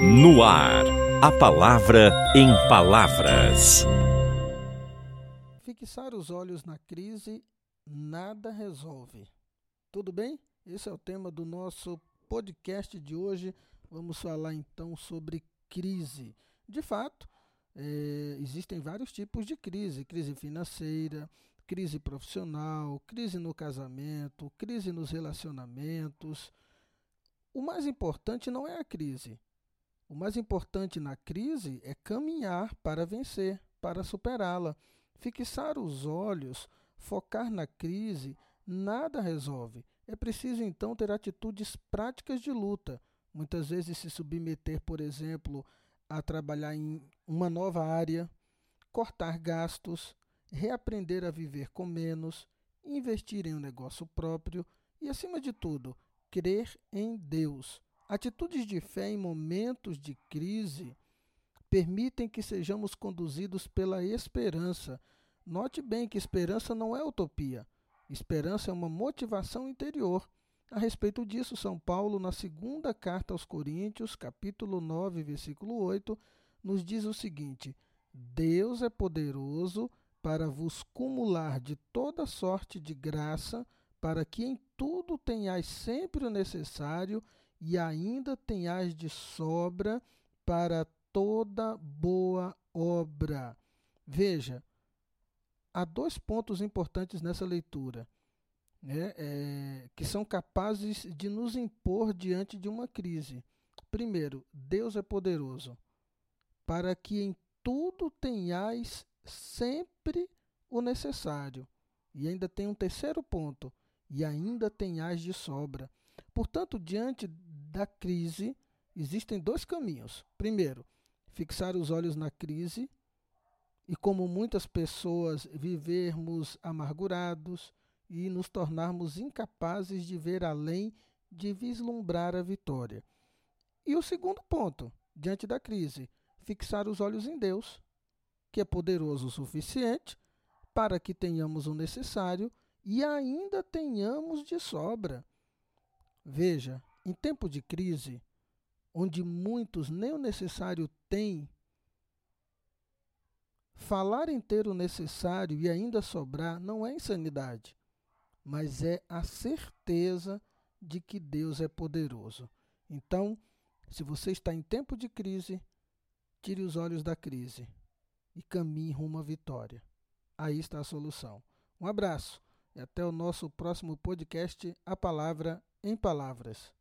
No ar, a palavra em palavras. Fixar os olhos na crise nada resolve. Tudo bem? Esse é o tema do nosso podcast de hoje. Vamos falar então sobre crise. De fato, é, existem vários tipos de crise: crise financeira, crise profissional, crise no casamento, crise nos relacionamentos. O mais importante não é a crise. O mais importante na crise é caminhar para vencer, para superá-la. Fixar os olhos, focar na crise, nada resolve. É preciso então ter atitudes práticas de luta. Muitas vezes se submeter, por exemplo, a trabalhar em uma nova área, cortar gastos, reaprender a viver com menos, investir em um negócio próprio e, acima de tudo, crer em Deus. Atitudes de fé em momentos de crise permitem que sejamos conduzidos pela esperança. Note bem que esperança não é utopia. Esperança é uma motivação interior. A respeito disso, São Paulo, na segunda carta aos Coríntios, capítulo 9, versículo 8, nos diz o seguinte: Deus é poderoso para vos cumular de toda sorte de graça, para que em tudo tenhais sempre o necessário e ainda tenhais de sobra para toda boa obra. Veja, há dois pontos importantes nessa leitura. Né, é, que são capazes de nos impor diante de uma crise. Primeiro, Deus é poderoso para que em tudo tenhais sempre o necessário. E ainda tem um terceiro ponto: e ainda tenhais de sobra. Portanto, diante da crise, existem dois caminhos. Primeiro, fixar os olhos na crise e, como muitas pessoas, vivermos amargurados e nos tornarmos incapazes de ver além de vislumbrar a vitória. E o segundo ponto, diante da crise, fixar os olhos em Deus, que é poderoso o suficiente para que tenhamos o necessário e ainda tenhamos de sobra. Veja, em tempo de crise, onde muitos nem o necessário têm, falar em ter o necessário e ainda sobrar não é insanidade, mas é a certeza de que Deus é poderoso. Então, se você está em tempo de crise, Tire os olhos da crise e caminhe rumo à vitória. Aí está a solução. Um abraço e até o nosso próximo podcast A Palavra em Palavras.